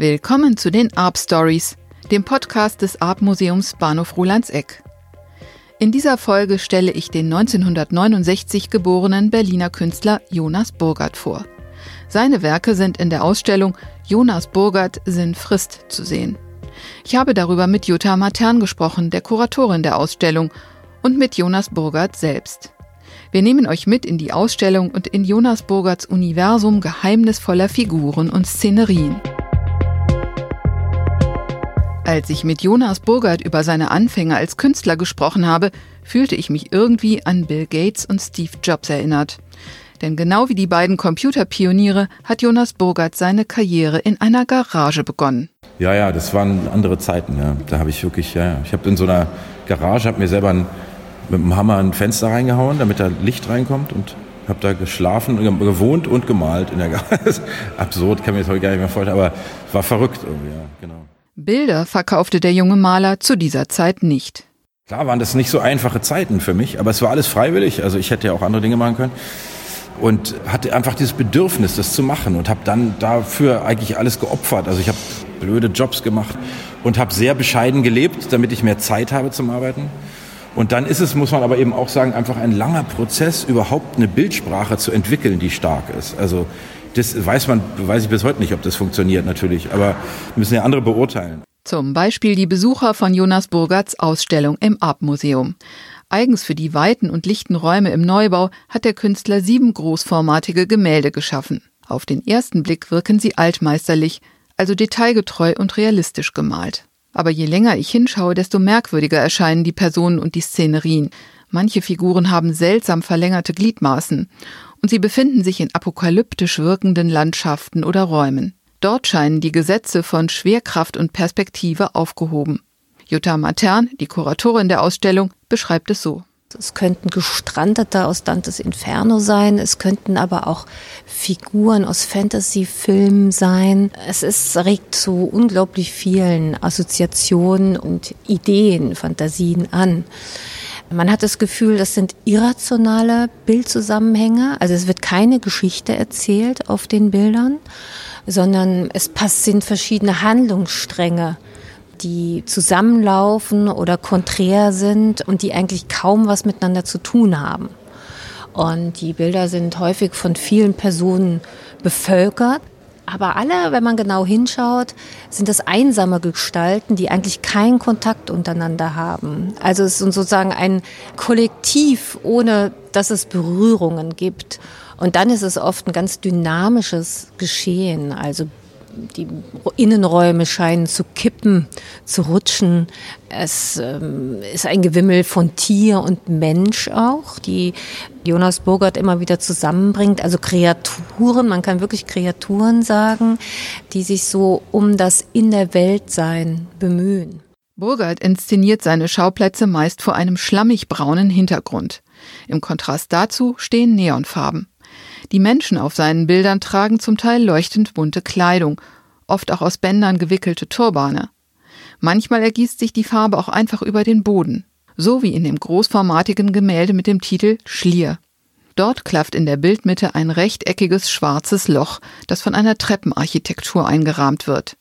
Willkommen zu den Arp Stories, dem Podcast des Arp Museums Bahnhof Rolandseck. In dieser Folge stelle ich den 1969 geborenen Berliner Künstler Jonas Burgert vor. Seine Werke sind in der Ausstellung Jonas Burgert Sinn Frist zu sehen. Ich habe darüber mit Jutta Matern gesprochen, der Kuratorin der Ausstellung, und mit Jonas Burgert selbst. Wir nehmen euch mit in die Ausstellung und in Jonas Burgerts Universum geheimnisvoller Figuren und Szenerien. Als ich mit Jonas Burgert über seine Anfänge als Künstler gesprochen habe, fühlte ich mich irgendwie an Bill Gates und Steve Jobs erinnert. Denn genau wie die beiden Computerpioniere hat Jonas Burgert seine Karriere in einer Garage begonnen. Ja, ja, das waren andere Zeiten. Ja. Da habe ich wirklich, ja, ich habe in so einer Garage, habe mir selber ein, mit dem Hammer ein Fenster reingehauen, damit da Licht reinkommt und habe da geschlafen, gewohnt und gemalt in der Garage. Absurd, kann mir das heute gar nicht mehr vorstellen, aber war verrückt irgendwie, ja, genau. Bilder verkaufte der junge Maler zu dieser Zeit nicht. Klar waren das nicht so einfache Zeiten für mich, aber es war alles freiwillig. Also ich hätte ja auch andere Dinge machen können und hatte einfach dieses Bedürfnis, das zu machen und habe dann dafür eigentlich alles geopfert. Also ich habe blöde Jobs gemacht und habe sehr bescheiden gelebt, damit ich mehr Zeit habe zum Arbeiten. Und dann ist es, muss man aber eben auch sagen, einfach ein langer Prozess, überhaupt eine Bildsprache zu entwickeln, die stark ist. Also das weiß man, weiß ich bis heute nicht, ob das funktioniert natürlich, aber müssen ja andere beurteilen. Zum Beispiel die Besucher von Jonas Burgerts Ausstellung im Arp-Museum. Eigens für die weiten und lichten Räume im Neubau hat der Künstler sieben großformatige Gemälde geschaffen. Auf den ersten Blick wirken sie altmeisterlich, also detailgetreu und realistisch gemalt. Aber je länger ich hinschaue, desto merkwürdiger erscheinen die Personen und die Szenerien. Manche Figuren haben seltsam verlängerte Gliedmaßen und sie befinden sich in apokalyptisch wirkenden Landschaften oder Räumen. Dort scheinen die Gesetze von Schwerkraft und Perspektive aufgehoben. Jutta Matern, die Kuratorin der Ausstellung, beschreibt es so. Es könnten Gestrandete aus Dantes Inferno sein, es könnten aber auch Figuren aus Fantasy-Filmen sein. Es ist, regt zu unglaublich vielen Assoziationen und Ideen, Fantasien an. Man hat das Gefühl, das sind irrationale Bildzusammenhänge. Also es wird keine Geschichte erzählt auf den Bildern, sondern es sind verschiedene Handlungsstränge, die zusammenlaufen oder konträr sind und die eigentlich kaum was miteinander zu tun haben. Und die Bilder sind häufig von vielen Personen bevölkert. Aber alle, wenn man genau hinschaut, sind das einsame Gestalten, die eigentlich keinen Kontakt untereinander haben. Also es ist sozusagen ein Kollektiv, ohne dass es Berührungen gibt. Und dann ist es oft ein ganz dynamisches Geschehen. Also die Innenräume scheinen zu kippen, zu rutschen. Es ähm, ist ein Gewimmel von Tier und Mensch auch, die Jonas Burgert immer wieder zusammenbringt. Also Kreaturen, man kann wirklich Kreaturen sagen, die sich so um das in der Welt sein bemühen. Burgert inszeniert seine Schauplätze meist vor einem schlammig braunen Hintergrund. Im Kontrast dazu stehen Neonfarben. Die Menschen auf seinen Bildern tragen zum Teil leuchtend bunte Kleidung, oft auch aus Bändern gewickelte Turbane. Manchmal ergießt sich die Farbe auch einfach über den Boden, so wie in dem großformatigen Gemälde mit dem Titel Schlier. Dort klafft in der Bildmitte ein rechteckiges schwarzes Loch, das von einer Treppenarchitektur eingerahmt wird.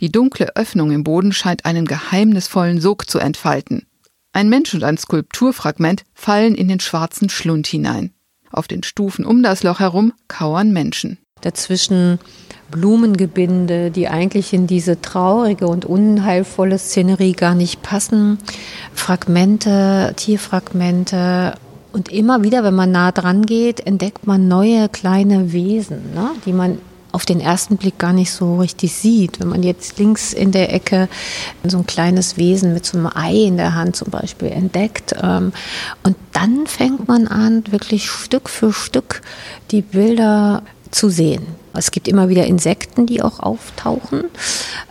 Die dunkle Öffnung im Boden scheint einen geheimnisvollen Sog zu entfalten. Ein Mensch und ein Skulpturfragment fallen in den schwarzen Schlund hinein. Auf den Stufen um das Loch herum kauern Menschen. Dazwischen Blumengebinde, die eigentlich in diese traurige und unheilvolle Szenerie gar nicht passen. Fragmente, Tierfragmente. Und immer wieder, wenn man nah dran geht, entdeckt man neue kleine Wesen, ne, die man auf den ersten Blick gar nicht so richtig sieht. Wenn man jetzt links in der Ecke so ein kleines Wesen mit so einem Ei in der Hand zum Beispiel entdeckt. Ähm, und dann fängt man an, wirklich Stück für Stück die Bilder zu sehen. Es gibt immer wieder Insekten, die auch auftauchen.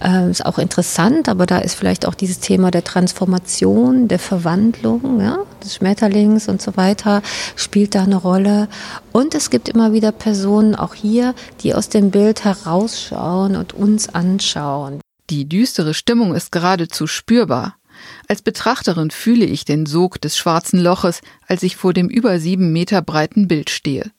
Ähm, ist auch interessant, aber da ist vielleicht auch dieses Thema der Transformation, der Verwandlung ja, des Schmetterlings und so weiter, spielt da eine Rolle. Und es gibt immer wieder Personen, auch hier, die aus dem Bild herausschauen und uns anschauen. Die düstere Stimmung ist geradezu spürbar. Als Betrachterin fühle ich den Sog des schwarzen Loches, als ich vor dem über sieben Meter breiten Bild stehe.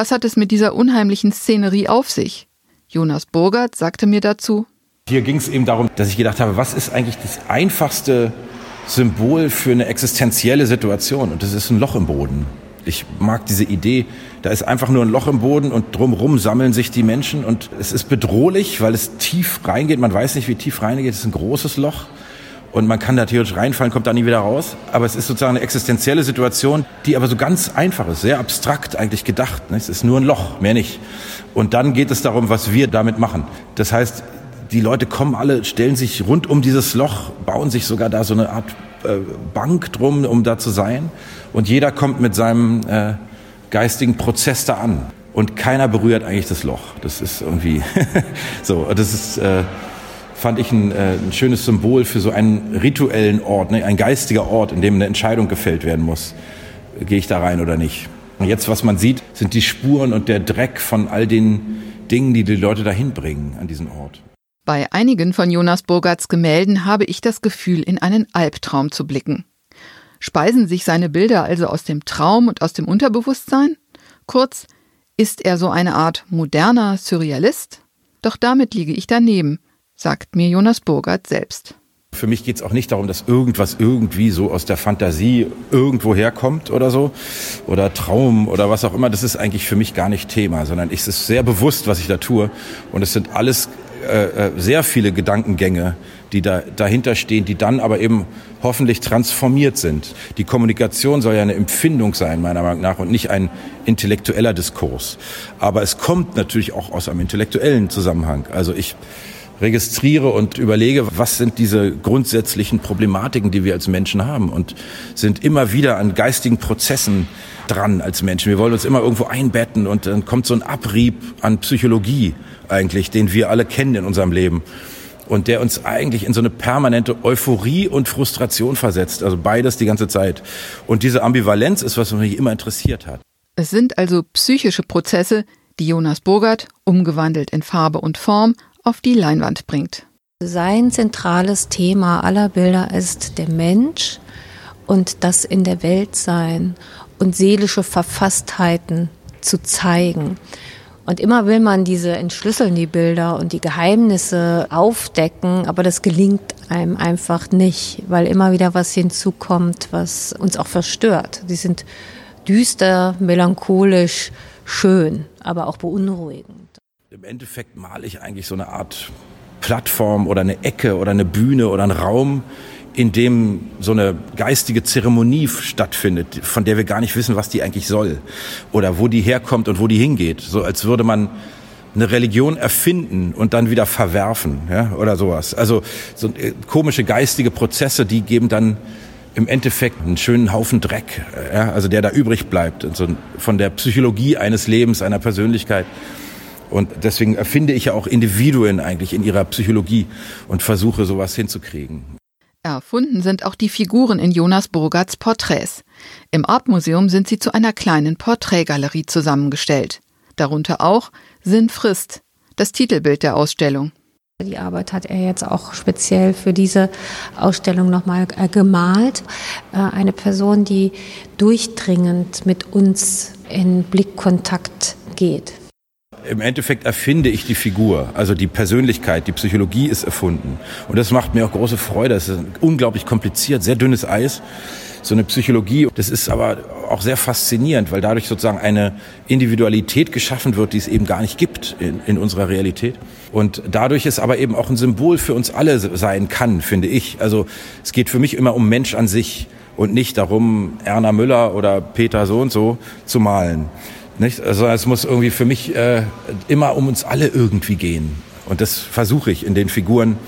Was hat es mit dieser unheimlichen Szenerie auf sich? Jonas Burgert sagte mir dazu, Hier ging es eben darum, dass ich gedacht habe, was ist eigentlich das einfachste Symbol für eine existenzielle Situation? Und das ist ein Loch im Boden. Ich mag diese Idee, da ist einfach nur ein Loch im Boden und drumherum sammeln sich die Menschen und es ist bedrohlich, weil es tief reingeht. Man weiß nicht, wie tief reingeht. Es ist ein großes Loch und man kann da theoretisch reinfallen, kommt da nie wieder raus. Aber es ist sozusagen eine existenzielle Situation, die aber so ganz einfach ist, sehr abstrakt eigentlich gedacht. Es ist nur ein Loch, mehr nicht. Und dann geht es darum, was wir damit machen. Das heißt, die Leute kommen alle, stellen sich rund um dieses Loch, bauen sich sogar da so eine Art äh, Bank drum, um da zu sein. Und jeder kommt mit seinem äh, geistigen Prozess da an. Und keiner berührt eigentlich das Loch. Das ist irgendwie so. Das ist, äh, fand ich ein, äh, ein schönes Symbol für so einen rituellen Ort, ne? ein geistiger Ort, in dem eine Entscheidung gefällt werden muss. Gehe ich da rein oder nicht? Und jetzt, was man sieht, sind die Spuren und der Dreck von all den Dingen, die die Leute dahin bringen an diesen Ort. Bei einigen von Jonas Burgarts Gemälden habe ich das Gefühl, in einen Albtraum zu blicken. Speisen sich seine Bilder also aus dem Traum und aus dem Unterbewusstsein? Kurz, ist er so eine Art moderner Surrealist? Doch damit liege ich daneben, sagt mir Jonas Burgert selbst. Für mich geht es auch nicht darum, dass irgendwas irgendwie so aus der Fantasie irgendwo herkommt oder so oder Traum oder was auch immer. Das ist eigentlich für mich gar nicht Thema, sondern es ist sehr bewusst, was ich da tue. Und es sind alles äh, äh, sehr viele Gedankengänge, die da, dahinter stehen, die dann aber eben hoffentlich transformiert sind. Die Kommunikation soll ja eine Empfindung sein, meiner Meinung nach, und nicht ein intellektueller Diskurs. Aber es kommt natürlich auch aus einem intellektuellen Zusammenhang. Also ich registriere und überlege, was sind diese grundsätzlichen Problematiken, die wir als Menschen haben und sind immer wieder an geistigen Prozessen dran als Menschen. Wir wollen uns immer irgendwo einbetten und dann kommt so ein Abrieb an Psychologie eigentlich, den wir alle kennen in unserem Leben und der uns eigentlich in so eine permanente Euphorie und Frustration versetzt. Also beides die ganze Zeit. Und diese Ambivalenz ist, was mich immer interessiert hat. Es sind also psychische Prozesse, die Jonas Burgert, umgewandelt in Farbe und Form, auf die Leinwand bringt. Sein zentrales Thema aller Bilder ist der Mensch und das in der Welt sein und seelische Verfasstheiten zu zeigen. Und immer will man diese entschlüsseln, die Bilder und die Geheimnisse aufdecken, aber das gelingt einem einfach nicht, weil immer wieder was hinzukommt, was uns auch verstört. Die sind düster, melancholisch, schön, aber auch beunruhigend. Im Endeffekt male ich eigentlich so eine Art Plattform oder eine Ecke oder eine Bühne oder einen Raum, in dem so eine geistige Zeremonie stattfindet, von der wir gar nicht wissen, was die eigentlich soll oder wo die herkommt und wo die hingeht. So als würde man eine Religion erfinden und dann wieder verwerfen, ja, oder sowas. Also so äh, komische geistige Prozesse, die geben dann im Endeffekt einen schönen Haufen Dreck, ja, also der da übrig bleibt, so von der Psychologie eines Lebens, einer Persönlichkeit. Und deswegen erfinde ich ja auch Individuen eigentlich in ihrer Psychologie und versuche sowas hinzukriegen. Erfunden sind auch die Figuren in Jonas Burgarts Porträts. Im Artmuseum sind sie zu einer kleinen Porträtgalerie zusammengestellt. Darunter auch Sinn frisst, das Titelbild der Ausstellung. Die Arbeit hat er jetzt auch speziell für diese Ausstellung nochmal äh, gemalt. Äh, eine Person, die durchdringend mit uns in Blickkontakt geht im Endeffekt erfinde ich die Figur, also die Persönlichkeit, die Psychologie ist erfunden. Und das macht mir auch große Freude. Es ist unglaublich kompliziert, sehr dünnes Eis. So eine Psychologie, das ist aber auch sehr faszinierend, weil dadurch sozusagen eine Individualität geschaffen wird, die es eben gar nicht gibt in, in unserer Realität. Und dadurch es aber eben auch ein Symbol für uns alle sein kann, finde ich. Also es geht für mich immer um Mensch an sich und nicht darum, Erna Müller oder Peter so und so zu malen. Nicht? Also es muss irgendwie für mich äh, immer um uns alle irgendwie gehen. Und das versuche ich in den Figuren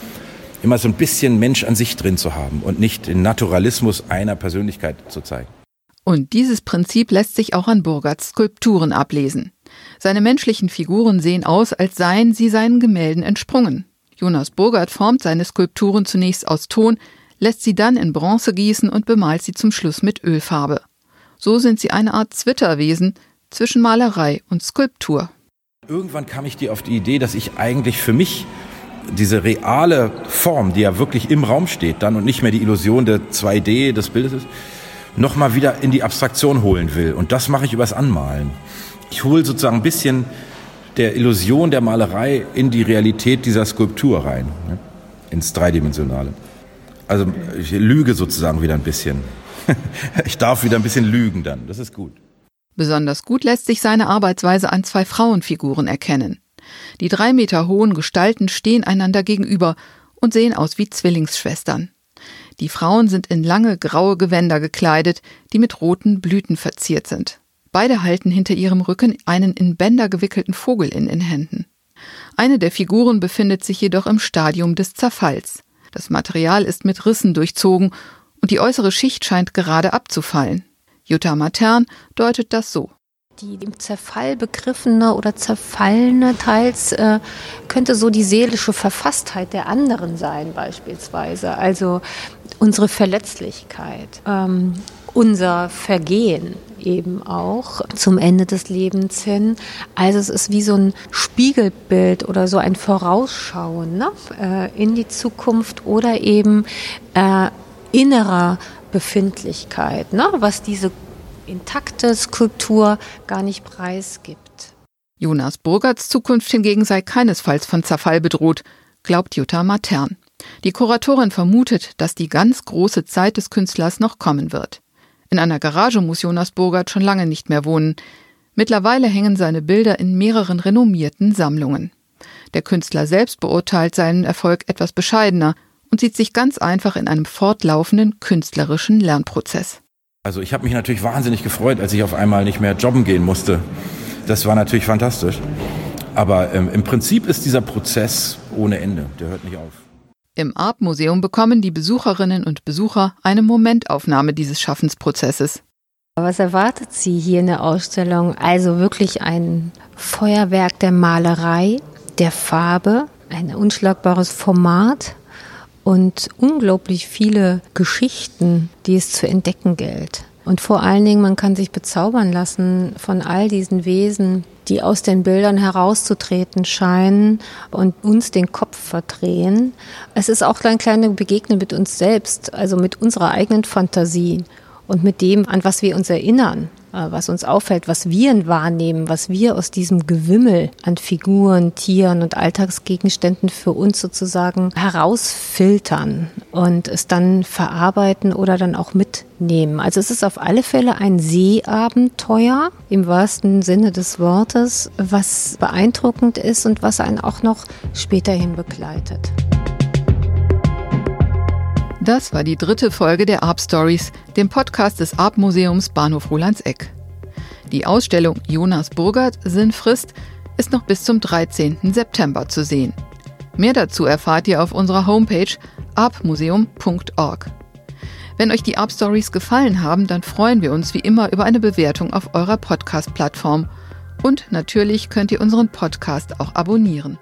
immer so ein bisschen Mensch an sich drin zu haben und nicht den Naturalismus einer Persönlichkeit zu zeigen. Und dieses Prinzip lässt sich auch an Burgerts Skulpturen ablesen. Seine menschlichen Figuren sehen aus, als seien sie seinen Gemälden entsprungen. Jonas Burgert formt seine Skulpturen zunächst aus Ton, lässt sie dann in Bronze gießen und bemalt sie zum Schluss mit Ölfarbe. So sind sie eine Art Zwitterwesen, zwischen Malerei und Skulptur. Irgendwann kam ich dir auf die Idee, dass ich eigentlich für mich diese reale Form, die ja wirklich im Raum steht dann und nicht mehr die Illusion der 2D des Bildes ist, nochmal wieder in die Abstraktion holen will. Und das mache ich übers Anmalen. Ich hole sozusagen ein bisschen der Illusion der Malerei in die Realität dieser Skulptur rein, ne? ins Dreidimensionale. Also ich lüge sozusagen wieder ein bisschen. ich darf wieder ein bisschen lügen dann, das ist gut. Besonders gut lässt sich seine Arbeitsweise an zwei Frauenfiguren erkennen. Die drei Meter hohen Gestalten stehen einander gegenüber und sehen aus wie Zwillingsschwestern. Die Frauen sind in lange graue Gewänder gekleidet, die mit roten Blüten verziert sind. Beide halten hinter ihrem Rücken einen in Bänder gewickelten Vogel in den Händen. Eine der Figuren befindet sich jedoch im Stadium des Zerfalls. Das Material ist mit Rissen durchzogen und die äußere Schicht scheint gerade abzufallen. Jutta Matern deutet das so. Die im Zerfall begriffene oder zerfallene teils äh, könnte so die seelische Verfasstheit der anderen sein beispielsweise. Also unsere Verletzlichkeit, ähm, unser Vergehen eben auch zum Ende des Lebens hin. Also es ist wie so ein Spiegelbild oder so ein Vorausschauen ne? äh, in die Zukunft oder eben äh, innerer Befindlichkeit, ne? was diese intakte Skulptur gar nicht preisgibt. Jonas Burgerts Zukunft hingegen sei keinesfalls von Zerfall bedroht, glaubt Jutta Matern. Die Kuratorin vermutet, dass die ganz große Zeit des Künstlers noch kommen wird. In einer Garage muss Jonas Burgert schon lange nicht mehr wohnen. Mittlerweile hängen seine Bilder in mehreren renommierten Sammlungen. Der Künstler selbst beurteilt seinen Erfolg etwas bescheidener und sieht sich ganz einfach in einem fortlaufenden künstlerischen Lernprozess. Also ich habe mich natürlich wahnsinnig gefreut, als ich auf einmal nicht mehr jobben gehen musste. Das war natürlich fantastisch. Aber ähm, im Prinzip ist dieser Prozess ohne Ende. Der hört nicht auf. Im Arp-Museum bekommen die Besucherinnen und Besucher eine Momentaufnahme dieses Schaffensprozesses. Was erwartet Sie hier in der Ausstellung? Also wirklich ein Feuerwerk der Malerei, der Farbe, ein unschlagbares Format, und unglaublich viele Geschichten, die es zu entdecken gilt. Und vor allen Dingen, man kann sich bezaubern lassen von all diesen Wesen, die aus den Bildern herauszutreten scheinen und uns den Kopf verdrehen. Es ist auch ein kleiner Begegnung mit uns selbst, also mit unserer eigenen Fantasie und mit dem, an was wir uns erinnern. Äh, was uns auffällt, was wir wahrnehmen, was wir aus diesem Gewimmel an Figuren, Tieren und Alltagsgegenständen für uns sozusagen herausfiltern und es dann verarbeiten oder dann auch mitnehmen. Also es ist auf alle Fälle ein Seeabenteuer im wahrsten Sinne des Wortes, was beeindruckend ist und was einen auch noch späterhin begleitet. Das war die dritte Folge der Arp Stories, dem Podcast des Arp Museums Bahnhof Rolandseck. Die Ausstellung Jonas Burgert Sinnfrist ist noch bis zum 13. September zu sehen. Mehr dazu erfahrt ihr auf unserer Homepage arpmuseum.org. Wenn euch die Arp Stories gefallen haben, dann freuen wir uns wie immer über eine Bewertung auf eurer Podcast-Plattform. Und natürlich könnt ihr unseren Podcast auch abonnieren.